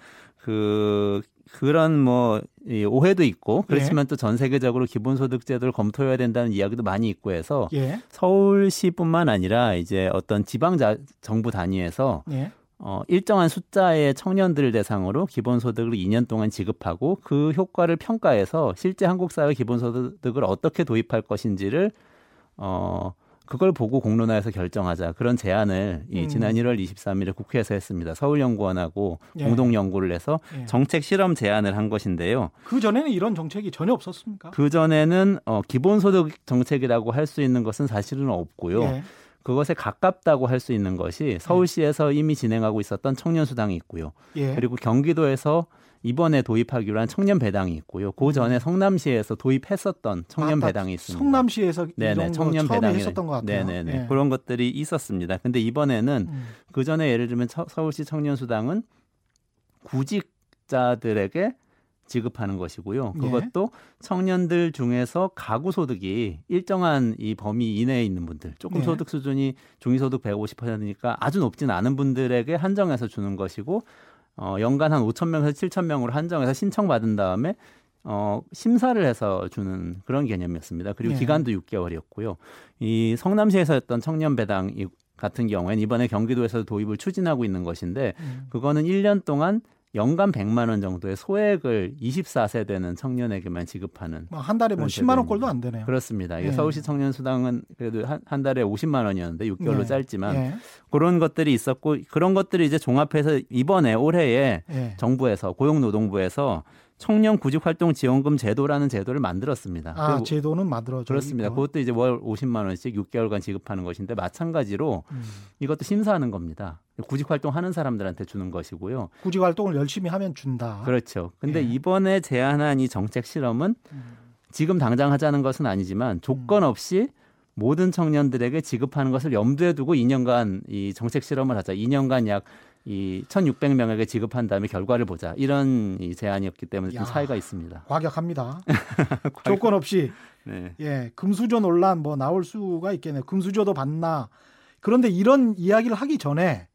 그 그런 뭐이 오해도 있고 그렇지만 또전 세계적으로 기본소득 제도를 검토해야 된다는 이야기도 많이 있고 해서 예. 서울시뿐만 아니라 이제 어떤 지방 자, 정부 단위에서 예. 어, 일정한 숫자의 청년들을 대상으로 기본소득을 2년 동안 지급하고 그 효과를 평가해서 실제 한국 사회 기본소득을 어떻게 도입할 것인지를 어, 그걸 보고 공론화해서 결정하자 그런 제안을 이 음. 지난 1월 23일에 국회에서 했습니다. 서울연구원하고 예. 공동 연구를 해서 예. 정책 실험 제안을 한 것인데요. 그 전에는 이런 정책이 전혀 없었습니까? 그 전에는 어, 기본소득 정책이라고 할 수 있는 것은 사실은 없고요. 예. 그것에 가깝다고 할 수 있는 것이 서울시에서 이미 진행하고 있었던 청년수당이 있고요. 예. 그리고 경기도에서 이번에 도입하기로 한 청년 배당이 있고요. 그 전에 성남시에서 도입했었던 청년 음. 아, 배당이 있습니다. 성남시에서 네네, 청년 배당이 했었던 것 같아요. 네네네 예. 그런 것들이 있었습니다. 근데 이번에는 음. 그 전에 예를 들면 서- 서울시 청년수당은 구직자들에게 지급하는 것이고요. 예. 그것도 청년들 중에서 가구 소득이 일정한 이 범위 이내에 있는 분들, 조금 예. 소득 수준이 중위 소득 150%니까 아주 높진 않은 분들에게 한정해서 주는 것이고 어, 연간 한 5천 명에서 7천 명으로 한정해서 신청받은 다음에 어, 심사를 해서 주는 그런 개념이었습니다. 그리고 예. 기간도 6개월이었고요. 이 성남시에서 했던 청년 배당 이- 같은 경우에는 이번에 경기도에서 도입을 추진하고 있는 것인데 음. 그거는 1년 동안 연간 100만 원 정도의 소액을 24세 되는 청년에게만 지급하는 뭐한 달에 뭐 그런 10만 원꼴도. 안 되네요. 그렇습니다. 예. 서울시 청년 수당은 그래도 한, 한 달에 50만 원이었는데 6개월로 예. 짧지만 예. 그런 것들이 있었고 그런 것들이 이제 종합해서 이번에 올해에 예. 정부에서 고용노동부에서 청년 구직 활동 지원금 제도라는 제도를 만들었습니다. 아, 제도는 만들어져 그렇습니다. 있고. 그것도 이제 월 50만 원씩 6개월간 지급하는 것인데 마찬가지로 음. 이것도 심사하는 겁니다. 구직 활동 하는 사람들한테 주는 것이고요. 구직 활동을 열심히 하면 준다. 그렇죠. 근데 예. 이번에 제안한 이 정책 실험은 음. 지금 당장 하자는 것은 아니지만 조건 없이 모든 청년들에게 지급하는 것을 염두에 두고 2년간 이 정책 실험을 하자. 2년간 약 이 1,600명에게 지급한 다음에 결과를 보자. 이런 이 제안이었기 때문에 좀 야. 차이가 있습니다. 과격합니다. 조건 없이 네. 예 금수저 논란 뭐 나올 수가 있겠네요. 금수저도 받나. 그런데 이런 이야기를 하기 전에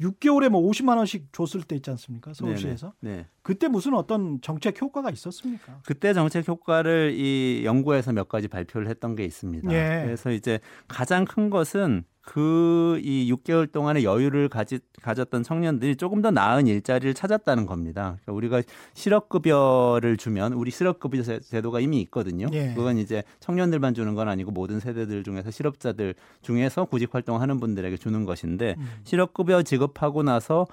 6개월에 뭐 50만 원씩 줬을 때 있지 않습니까? 서울시에서. 네네. 네. 그때 무슨 어떤 정책 효과가 있었습니까? 그때 정책 효과를 이 연구에서 몇 가지 발표를 했던 게 있습니다. 예. 그래서 이제 가장 큰 것은 그 이 6개월 동안의 여유를 가지, 가졌던 청년들이 조금 더 나은 일자리를 찾았다는 겁니다. 그러니까 우리가 실업급여를 주면 우리 실업급여 제- 제도가 이미 있거든요. 예. 그건 이제 청년들만 주는 건 아니고 모든 세대들 중에서 실업자들 중에서 구직 활동하는 분들에게 주는 것인데 음. 실업급여 지급하고 나서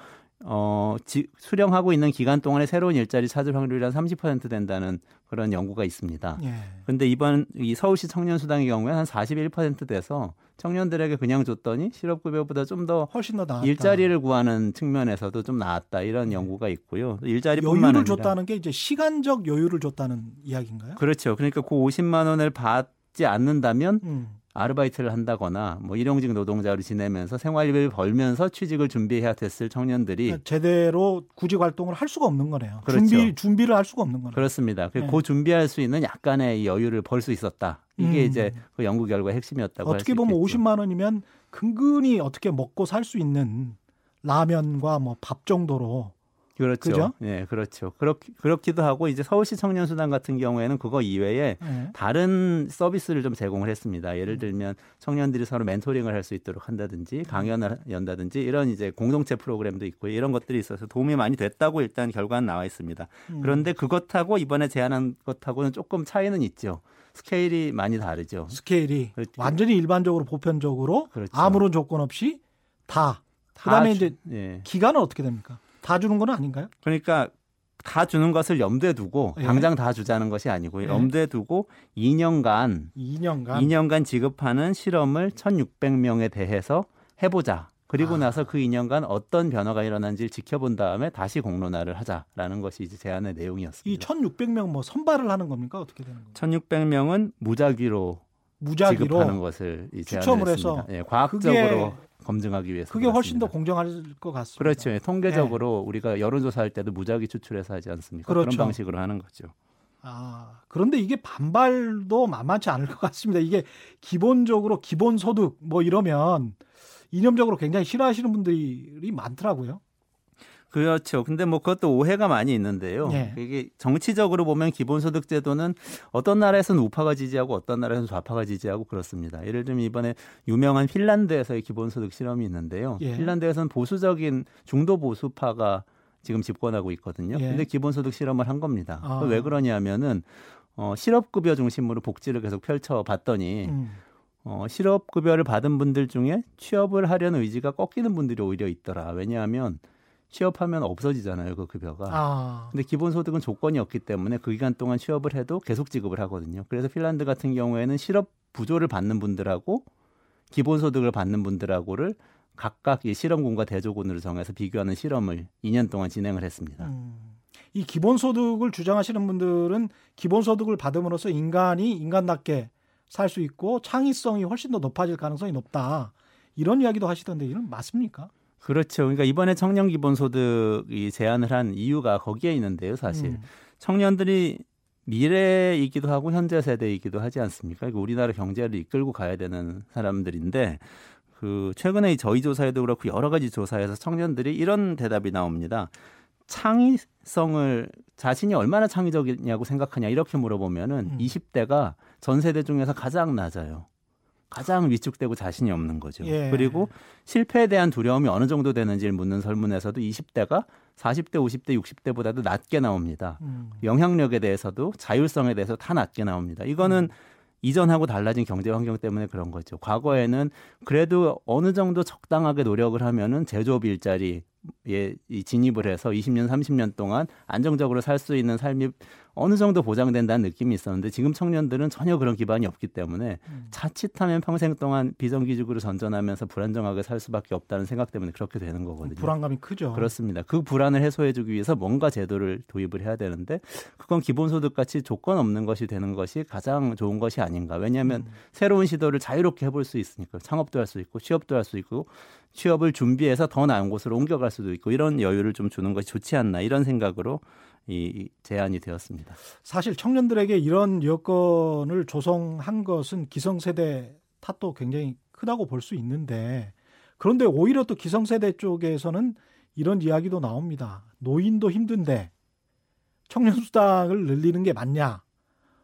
어, 지, 수령하고 있는 기간 동안에 새로운 일자리 찾을 확률이 한 30% 된다는 그런 연구가 있습니다. 예. 근데 이번 이 서울시 청년 수당의 경우에 한41% 돼서 청년들에게 그냥 줬더니 실업급여보다 좀 더 훨씬 더 나았다. 일자리를 구하는 측면에서도 좀 나았다 이런 연구가 있고요. 일자리뿐만 여유를 줬다는 게 이제 시간적 여유를 줬다는 이야기인가요? 그렇죠. 그러니까 그 50만 원을 받지 않는다면 음. 아르바이트를 한다거나 뭐 일용직 노동자로 지내면서 생활비를 벌면서 취직을 준비해야 됐을 청년들이 그러니까 제대로 구직 활동을 할 수가 없는 거네요. 그렇죠. 준비 준비를 할 수가 없는 거네요. 그렇습니다. 그 네. 그 준비할 수 있는 약간의 이 여유를 벌 수 있었다. 이게 음. 이제 그 연구 결과의 핵심이었다고 어떻게 보면 있겠죠. 50만 원이면 근근히 어떻게 먹고 살 수 있는 라면과 뭐 밥 정도로 그렇죠. 그죠? 예, 그렇죠. 그렇, 그렇기도 하고 이제 서울시 청년수당 같은 경우에는 그거 이외에 예. 다른 서비스를 좀 제공을 했습니다. 예를 들면 청년들이 서로 멘토링을 할 수 있도록 한다든지 강연을 연다든지 이런 이제 공동체 프로그램도 있고요. 이런 것들이 있어서 도움이 많이 됐다고 일단 결과는 나와 있습니다. 음. 그런데 그것하고 이번에 제안한 것하고는 조금 차이는 있죠. 스케일이 많이 다르죠. 스케일이 그렇죠. 완전히 일반적으로 보편적으로 그렇죠. 아무런 조건 없이 다. 다 그다음에 주- 이제 예. 기간은 어떻게 됩니까? 다 주는 건 아닌가요? 그러니까 다 주는 것을 염두에 두고 예. 당장 다 주자는 것이 아니고요. 예. 염두에 두고 2년간 2년간 2년간 지급하는 실험을 1,600명에 대해서 해보자. 그리고 아. 나서 그 2년간 어떤 변화가 일어난지를 지켜본 다음에 다시 공론화를 하자라는 것이 이제 제안의 이 내용이었습니다. 1,600명 뭐 선발을 하는 겁니까? 어떻게 되는 겁니까? 1,600명은 무작위로 무작위로 지급하는 것을 이 추첨을 제안을 해서 했습니다. 예, 과학적으로 검증하기 위해서 그게 훨씬 더 그렇습니다. 공정할 것 같습니다. 그렇죠. 예, 통계적으로 우리가 여론조사할 때도 무작위 추출해서 하지 않습니까? 그렇죠. 그런 방식으로 하는 거죠. 아, 그런데 이게 반발도 만만치 않을 것 같습니다. 이게 기본적으로 기본소득 뭐 이러면 이념적으로 굉장히 싫어하시는 분들이 많더라고요. 그렇죠. 근데 뭐 그것도 오해가 많이 있는데요. 예. 이게 정치적으로 보면 기본소득 제도는 어떤 나라에서는 우파가 지지하고 어떤 나라에서는 좌파가 지지하고 그렇습니다. 예를 들면 이번에 유명한 핀란드에서의 기본소득 실험이 있는데요. 예. 핀란드에서는 보수적인 중도 보수파가 지금 집권하고 있거든요. 예. 근데 기본소득 실험을 한 겁니다. 아. 왜 그러냐면은 어, 실업급여 중심으로 복지를 계속 펼쳐 봤더니 음. 어, 실업급여를 받은 분들 중에 취업을 하려는 의지가 꺾이는 분들이 오히려 있더라. 왜냐하면 취업하면 없어지잖아요, 그 급여가. 아, 근데 기본소득은 조건이 없기 때문에 그 기간 동안 취업을 해도 계속 지급을 하거든요. 그래서 핀란드 같은 경우에는 실업 부조를 받는 분들하고 기본소득을 받는 분들하고를 각각 이 실험군과 대조군으로 정해서 비교하는 실험을 2년 동안 진행을 했습니다. 음. 이 기본소득을 주장하시는 분들은 기본소득을 받음으로써 인간이 인간답게 살 수 있고 창의성이 훨씬 더 높아질 가능성이 높다. 이런 이야기도 하시던데 이는 맞습니까? 그렇죠. 그러니까 이번에 청년 기본소득이 제안을 한 이유가 거기에 있는데요, 사실. 음. 청년들이 미래이기도 하고 현재 세대이기도 하지 않습니까? 그러니까 우리나라 경제를 이끌고 가야 되는 사람들인데 그 최근에 이 저희 조사에도 그렇고 여러 가지 조사에서 청년들이 이런 대답이 나옵니다. 창의성을 자신이 얼마나 창의적이냐고 생각하냐 이렇게 물어보면은 음. 20대가 전 세대 중에서 가장 낮아요. 가장 위축되고 자신이 없는 거죠. 예. 그리고 실패에 대한 두려움이 어느 정도 되는지를 묻는 설문에서도 20대가 40대, 50대, 60대보다도 낮게 나옵니다. 음. 영향력에 대해서도 자율성에 대해서 다 낮게 나옵니다. 이거는 이전하고 달라진 경제 환경 때문에 그런 거죠. 과거에는 그래도 어느 정도 적당하게 노력을 하면은 제조업 일자리에 이 진입을 해서 20년, 30년 동안 안정적으로 살 수 있는 삶이 어느 정도 보장된다는 느낌이 있었는데 지금 청년들은 전혀 그런 기반이 없기 때문에 음. 자칫하면 평생 동안 비정규직으로 전전하면서 불안정하게 살 수밖에 없다는 생각 때문에 그렇게 되는 거거든요. 불안감이 크죠. 그렇습니다. 그 불안을 해소해주기 위해서 뭔가 제도를 도입을 해야 되는데 그건 기본소득 같이 조건 없는 것이 되는 것이 가장 좋은 것이 아닌가. 왜냐하면 음. 새로운 시도를 자유롭게 해볼 수 있으니까 창업도 할 수 있고 취업도 할 수 있고 취업을 준비해서 더 나은 곳으로 옮겨갈 수도 있고 이런 여유를 좀 주는 것이 좋지 않나 이런 생각으로 이 제안이 되었습니다. 사실 청년들에게 이런 여건을 조성한 것은 기성세대 탓도 굉장히 크다고 볼 수 있는데 그런데 오히려 또 기성세대 쪽에서는 이런 이야기도 나옵니다. 노인도 힘든데 청년 수당을 늘리는 게 맞냐?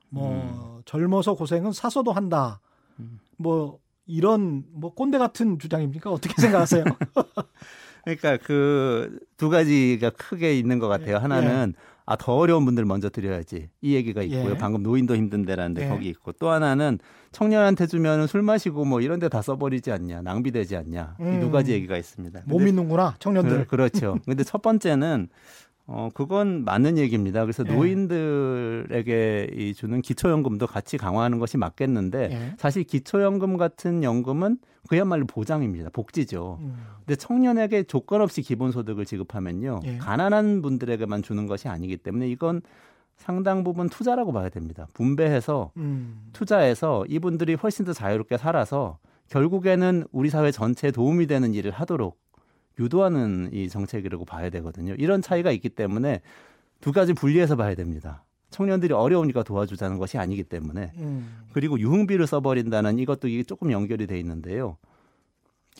뭐 젊어서 고생은 사서도 한다. 음. 뭐 이런 뭐 꼰대 같은 주장입니까? 어떻게 생각하세요? 그러니까 그 두 가지가 크게 있는 것 같아요. 예. 하나는 아더 어려운 분들 먼저 드려야지 이 얘기가 있고요. 예. 방금 노인도 힘든데라는데 예. 거기 있고 또 하나는 청년한테 주면 술 마시고 뭐 이런 데 다 써버리지 않냐 낭비되지 않냐 이 음. 두 가지 얘기가 있습니다. 못 믿는구나 청년들. 그, 그렇죠. 근데 첫 번째는 어 그건 맞는 얘기입니다. 그래서 예. 노인들에게 이 주는 기초연금도 같이 강화하는 것이 맞겠는데 예. 사실 기초연금 같은 연금은 그야말로 보장입니다. 복지죠. 음. 근데 청년에게 조건 없이 기본소득을 지급하면요. 예. 가난한 분들에게만 주는 것이 아니기 때문에 이건 상당 부분 투자라고 봐야 됩니다. 분배해서 음. 투자해서 이분들이 훨씬 더 자유롭게 살아서 결국에는 우리 사회 전체에 도움이 되는 일을 하도록 유도하는 이 정책이라고 봐야 되거든요. 이런 차이가 있기 때문에 두 가지 분리해서 봐야 됩니다. 청년들이 어려우니까 도와주자는 것이 아니기 때문에 음. 그리고 유흥비를 써버린다는 이것도 이게 조금 연결이 돼 있는데요.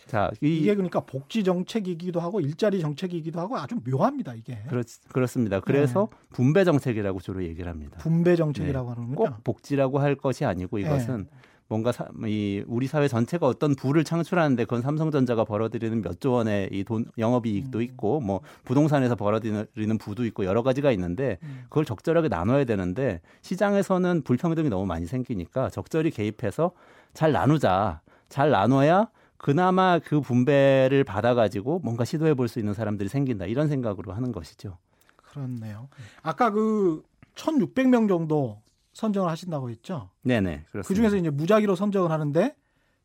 자, 이, 이게 그러니까 복지 정책이기도 하고 일자리 정책이기도 하고 아주 묘합니다 이게 그렇, 그렇습니다. 그래서 분배 정책이라고 주로 얘기를 합니다. 분배 정책이라고 하는군요. 꼭 복지라고 할 것이 아니고 이것은 뭔가 사, 이 우리 사회 전체가 어떤 부를 창출하는데 그건 삼성전자가 벌어들이는 몇 조 원의 이 돈 영업이익도 음. 있고 뭐 부동산에서 벌어들이는 부도 있고 여러 가지가 있는데 음. 그걸 적절하게 나눠야 되는데 시장에서는 불평등이 너무 많이 생기니까 적절히 개입해서 잘 나누자. 잘 나눠야 그나마 그 분배를 받아가지고 뭔가 시도해 볼 수 있는 사람들이 생긴다. 이런 생각으로 하는 것이죠. 그렇네요. 아까 그 1,600명 정도 선정을 하신다고 했죠. 네네. 그렇습니다. 그 중에서 이제 무작위로 선정을 하는데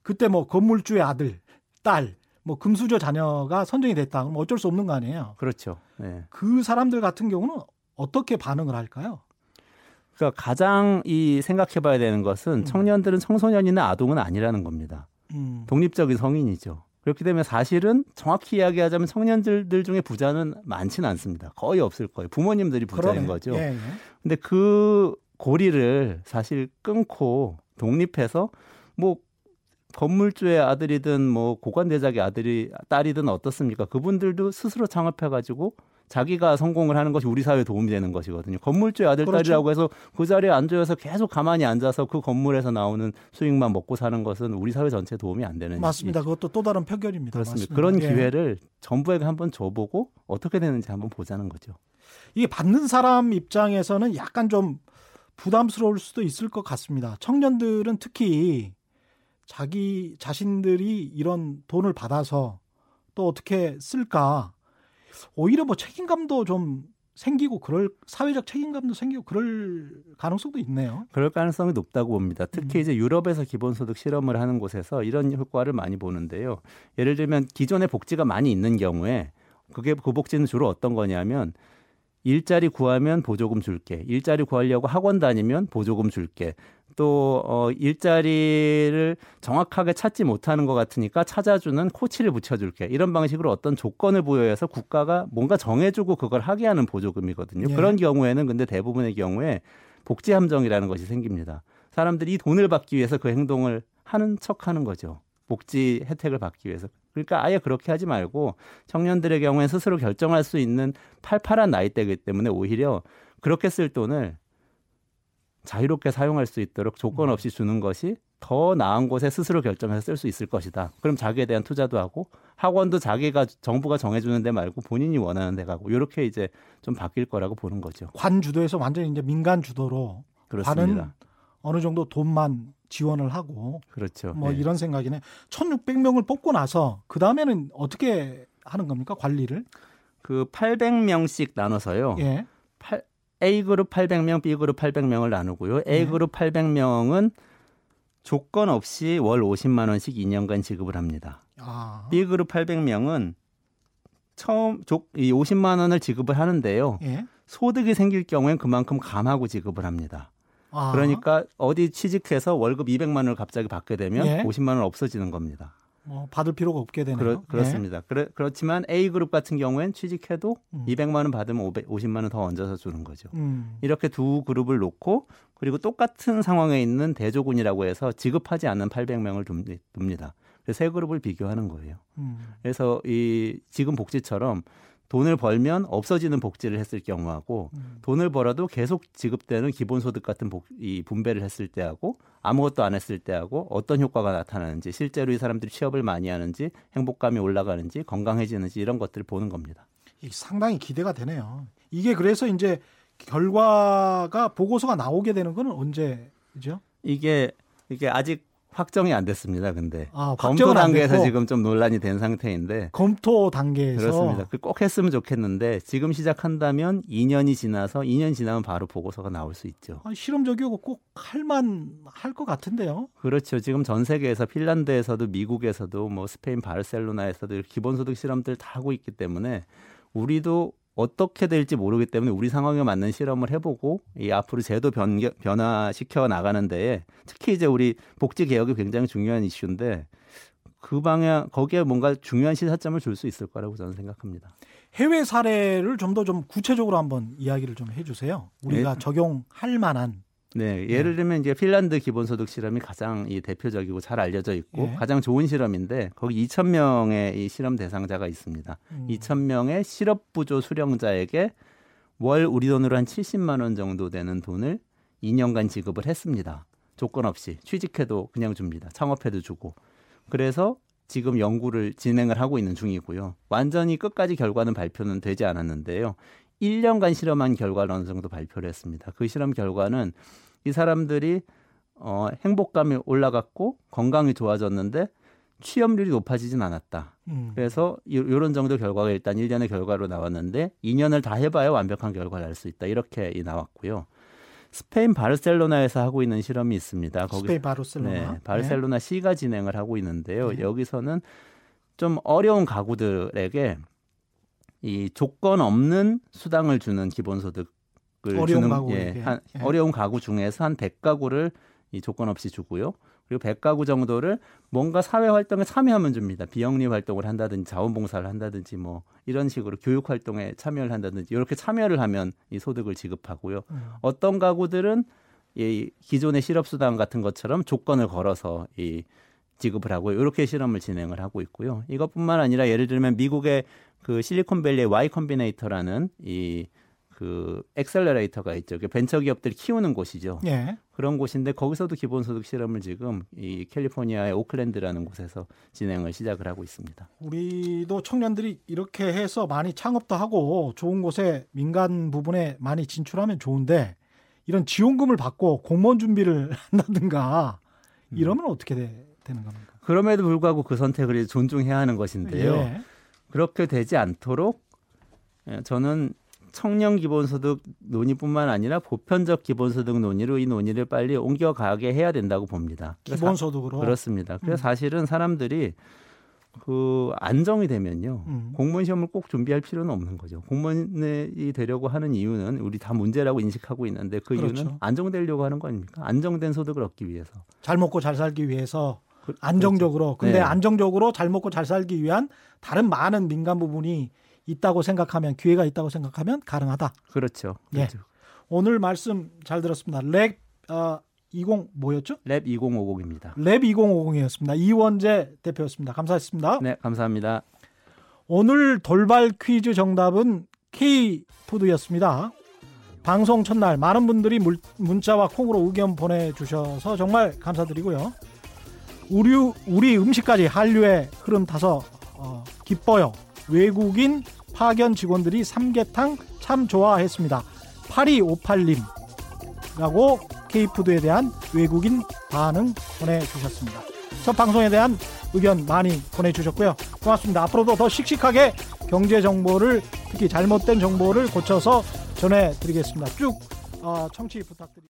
그때 뭐 건물주의 아들, 딸, 뭐 금수저 자녀가 선정이 됐다. 그럼 어쩔 수 없는 거 아니에요. 그렇죠. 네. 그 사람들 같은 경우는 어떻게 반응을 할까요? 그러니까 가장 이 생각해 봐야 되는 것은 음. 청년들은 청소년이나 아동은 아니라는 겁니다. 음. 독립적인 성인이죠. 그렇기 때문에 사실은 정확히 이야기하자면 청년들 중에 부자는 많지는 않습니다. 거의 없을 거예요. 부모님들이 부자인 그러네. 거죠. 예, 예. 근데 그 고리를 사실 끊고 독립해서 뭐 건물주의 아들이든 뭐 고관대작의 아들이 딸이든 어떻습니까? 그분들도 스스로 창업해 가지고 자기가 성공을 하는 것이 우리 사회에 도움이 되는 것이거든요. 건물주의 아들 그렇죠. 딸이라고 해서 그 자리에 앉아서 계속 가만히 앉아서 그 건물에서 나오는 수익만 먹고 사는 것은 우리 사회 전체에 도움이 안 되는 맞습니다. 일이죠. 그것도 또 다른 편견입니다. 그렇습니다. 맞습니다. 그런 예. 기회를 정부에게 한번 줘보고 어떻게 되는지 한번 보자는 거죠. 이게 받는 사람 입장에서는 약간 좀 부담스러울 수도 있을 것 같습니다. 청년들은 특히 자기 자신들이 이런 돈을 받아서 또 어떻게 쓸까 오히려 뭐 책임감도 좀 생기고 그럴 사회적 책임감도 생기고 그럴 가능성도 있네요. 그럴 가능성이 높다고 봅니다. 특히 음. 이제 유럽에서 기본소득 실험을 하는 곳에서 이런 효과를 많이 보는데요. 예를 들면 기존의 복지가 많이 있는 경우에 그게 그 복지는 주로 어떤 거냐면 일자리 구하면 보조금 줄게. 일자리 구하려고 학원 다니면 보조금 줄게. 또 어, 일자리를 정확하게 찾지 못하는 것 같으니까 찾아주는 코치를 붙여줄게. 이런 방식으로 어떤 조건을 부여해서 국가가 뭔가 정해주고 그걸 하게 하는 보조금이거든요. 예. 그런 경우에는 근데 대부분의 경우에 복지 함정이라는 것이 생깁니다. 사람들이 이 돈을 받기 위해서 그 행동을 하는 척 하는 거죠. 복지 혜택을 받기 위해서. 그러니까 아예 그렇게 하지 말고 청년들의 경우에 스스로 결정할 수 있는 팔팔한 나이대이기 때문에 오히려 그렇게 쓸 돈을 자유롭게 사용할 수 있도록 조건 없이 주는 것이 더 나은 곳에 스스로 결정해서 쓸 수 있을 것이다. 그럼 자기에 대한 투자도 하고 학원도 자기가 정부가 정해주는 데 말고 본인이 원하는 데 가고 이렇게 이제 좀 바뀔 거라고 보는 거죠. 관 주도에서 완전히 이제 민간 주도로 그렇습니다. 관은 어느 정도 돈만 지원을 하고 그렇죠. 뭐 네. 이런 생각이네. 1,600명을 뽑고 나서 그 다음에는 어떻게 하는 겁니까 관리를? 그 800명씩 나눠서요. 예. 팔- A 그룹 800명, B 그룹 800명을 나누고요. A 네. 그룹 800명은 조건 없이 월 50만 원씩 2년간 지급을 합니다. 아. B 그룹 800명은 처음 조, 이 50만 원을 지급을 하는데요. 예. 소득이 생길 경우엔 그만큼 감하고 지급을 합니다. 아. 그러니까 어디 취직해서 월급 200만 원을 갑자기 받게 되면 예. 50만 원 없어지는 겁니다. 뭐 받을 필요가 없게 되네요. 그렇, 그렇습니다. 그래, 그렇지만 A 그룹 같은 경우엔 취직해도 음. 200만 원 받으면 500, 50만 원 더 얹어서 주는 거죠. 예. 음. 이렇게 두 그룹을 놓고 그리고 똑같은 상황에 있는 대조군이라고 해서 지급하지 않는 800명을 둡니다. 그래서 세 그룹을 비교하는 거예요. 음. 그래서 이 지금 복지처럼 돈을 벌면 없어지는 복지를 했을 경우하고 음. 돈을 벌어도 계속 지급되는 기본소득 같은 복, 이 분배를 했을 때하고 아무것도 안 했을 때하고 어떤 효과가 나타나는지 실제로 이 사람들이 취업을 많이 하는지 행복감이 올라가는지 건강해지는지 이런 것들을 보는 겁니다. 이 상당히 기대가 되네요. 이게 그래서 이제 결과가 보고서가 나오게 되는 거는 언제죠? 이게 이게 아직 확정이 안 됐습니다. 근데 아, 검토 단계에서. 지금 좀 논란이 된 상태인데 검토 단계에서 그렇습니다. 그꼭 했으면 좋겠는데 지금 시작한다면 2년이 지나서 2년 지나면 바로 보고서가 나올 수 있죠. 아, 실험적이고 꼭 할만 할 것 같은데요. 그렇죠. 지금 전 세계에서 핀란드에서도 미국에서도 뭐 스페인 바르셀로나에서도 기본소득 실험들 다 하고 있기 때문에 우리도 어떻게 될지 모르기 때문에 우리 상황에 맞는 실험을 해보고 이 앞으로 제도 변, 변화시켜 나가는 데에 특히 이제 우리 복지 개혁이 굉장히 중요한 이슈인데 그 방향 거기에 뭔가 중요한 시사점을 줄 수 있을 거라고 저는 생각합니다. 해외 사례를 좀 더좀 구체적으로 한번 이야기를 좀 해주세요. 우리가 네. 적용할 만한. 네, 예를 들면 이제 핀란드 기본소득 실험이 가장 이 대표적이고 잘 알려져 있고 예. 가장 좋은 실험인데 거기 2천 명의 이 실험 대상자가 있습니다. 음. 2천 명의 실업 부조 수령자에게 월 우리 돈으로 한 70만 원 정도 되는 돈을 2년간 지급을 했습니다. 조건 없이 취직해도 그냥 줍니다. 창업해도 주고. 그래서 지금 연구를 진행을 하고 있는 중이고요. 완전히 끝까지 결과는 발표는 되지 않았는데요. 1년간 실험한 결과를 어느 정도 발표를 했습니다. 그 실험 결과는 이 사람들이 어, 행복감이 올라갔고 건강이 좋아졌는데 취업률이 높아지진 않았다. 음. 그래서 이런 정도 결과가 일단 1년의 결과로 나왔는데 2년을 다 해봐야 완벽한 결과를 알 수 있다. 이렇게 이 나왔고요. 스페인 바르셀로나에서 하고 있는 실험이 있습니다. 거기 스페인 바르셀로나. 네, 바르셀로나 시가 진행을 하고 있는데요. 네. 여기서는 좀 어려운 가구들에게 이 조건 없는 수당을 주는 기본소득을 주는 가구에게. 예, 한, 예. 어려운 가구 중에서 한 100가구를 이 조건 없이 주고요. 그리고 100가구 정도를 뭔가 사회 활동에 참여하면 줍니다. 비영리 활동을 한다든지 자원봉사를 한다든지 뭐 이런 식으로 교육 활동에 참여를 한다든지 이렇게 참여를 하면 이 소득을 지급하고요. 음. 어떤 가구들은 이 기존의 실업수당 같은 것처럼 조건을 걸어서 이 지급을 하고 이렇게 실험을 진행을 하고 있고요. 이것뿐만 아니라 예를 들면 미국의 그 실리콘밸리의 Y 컴비네이터라는 이 그 accelerator가 있죠. 그 벤처 기업들이 키우는 곳이죠. 예. 그런 곳인데 거기서도 기본소득 실험을 지금 이 캘리포니아의 오클랜드라는 곳에서 진행을 시작을 하고 있습니다. 우리도 청년들이 이렇게 해서 많이 창업도 하고 좋은 곳에 민간 부분에 많이 진출하면 좋은데 이런 지원금을 받고 공무원 준비를 한다든가 음. 이러면 어떻게 돼- 되는 겁니까? 그럼에도 불구하고 그 선택을 존중해야 하는 것인데요. 예. 그렇게 되지 않도록 예, 저는 청년 기본소득 논의뿐만 아니라 보편적 기본소득 논의로 이 논의를 빨리 옮겨가게 해야 된다고 봅니다. 기본소득으로. 그렇습니다. 그래서 음. 사실은 사람들이 그 안정이 되면요. 음. 공무원 시험을 꼭 준비할 필요는 없는 거죠. 공무원이 되려고 하는 이유는 우리 다 문제라고 인식하고 있는데 그 그렇죠. 이유는 안정되려고 하는 거 아닙니까? 안정된 소득을 얻기 위해서. 잘 먹고 잘 살기 위해서 그- 안정적으로. 근데 네. 안정적으로 잘 먹고 잘 살기 위한 다른 많은 민간 부분이 있다고 생각하면 기회가 있다고 생각하면 가능하다. 그렇죠. 예. 그렇죠. 오늘 말씀 잘 들었습니다. 랩 어, 20 뭐였죠? 랩 2050입니다. 랩 2050이었습니다. 이원재 대표였습니다. 감사했습니다. 네, 감사합니다. 오늘 돌발 퀴즈 정답은 K푸드였습니다. 방송 첫날 많은 분들이 물- 문자와 콩으로 의견 보내주셔서 정말 감사드리고요. 우리 우리 음식까지 한류의 흐름 타서 어, 기뻐요. 외국인 파견 직원들이 삼계탕 참 좋아했습니다. 8258님라고 K푸드에 대한 외국인 반응 보내주셨습니다. 첫 방송에 대한 의견 많이 보내주셨고요. 고맙습니다. 앞으로도 더 씩씩하게 경제 정보를 특히 잘못된 정보를 고쳐서 전해드리겠습니다. 쭉 어, 청취 부탁드립니다.